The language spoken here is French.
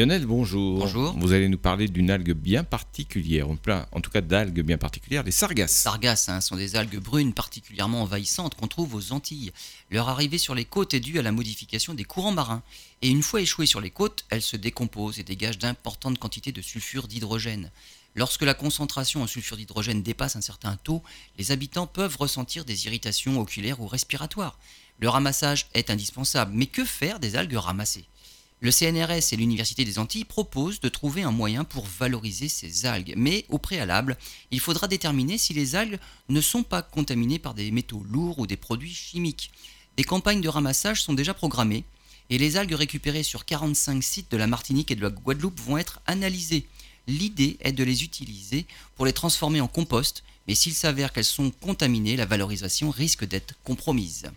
Lionel, bonjour. Bonjour. Vous allez nous parler d'une algue bien particulière, en tout cas d'algues bien particulières, les sargasses. Sargasses hein, sont des algues brunes particulièrement envahissantes qu'on trouve aux Antilles. Leur arrivée sur les côtes est due à la modification des courants marins. Et une fois échouées sur les côtes, elles se décomposent et dégagent d'importantes quantités de sulfure d'hydrogène. Lorsque la concentration en sulfure d'hydrogène dépasse un certain taux, les habitants peuvent ressentir des irritations oculaires ou respiratoires. Le ramassage est indispensable, mais que faire des algues ramassées? Le CNRS et l'Université des Antilles proposent de trouver un moyen pour valoriser ces algues, mais au préalable, il faudra déterminer si les algues ne sont pas contaminées par des métaux lourds ou des produits chimiques. Des campagnes de ramassage sont déjà programmées et les algues récupérées sur 45 sites de la Martinique et de la Guadeloupe vont être analysées. L'idée est de les utiliser pour les transformer en compost, mais s'il s'avère qu'elles sont contaminées, la valorisation risque d'être compromise.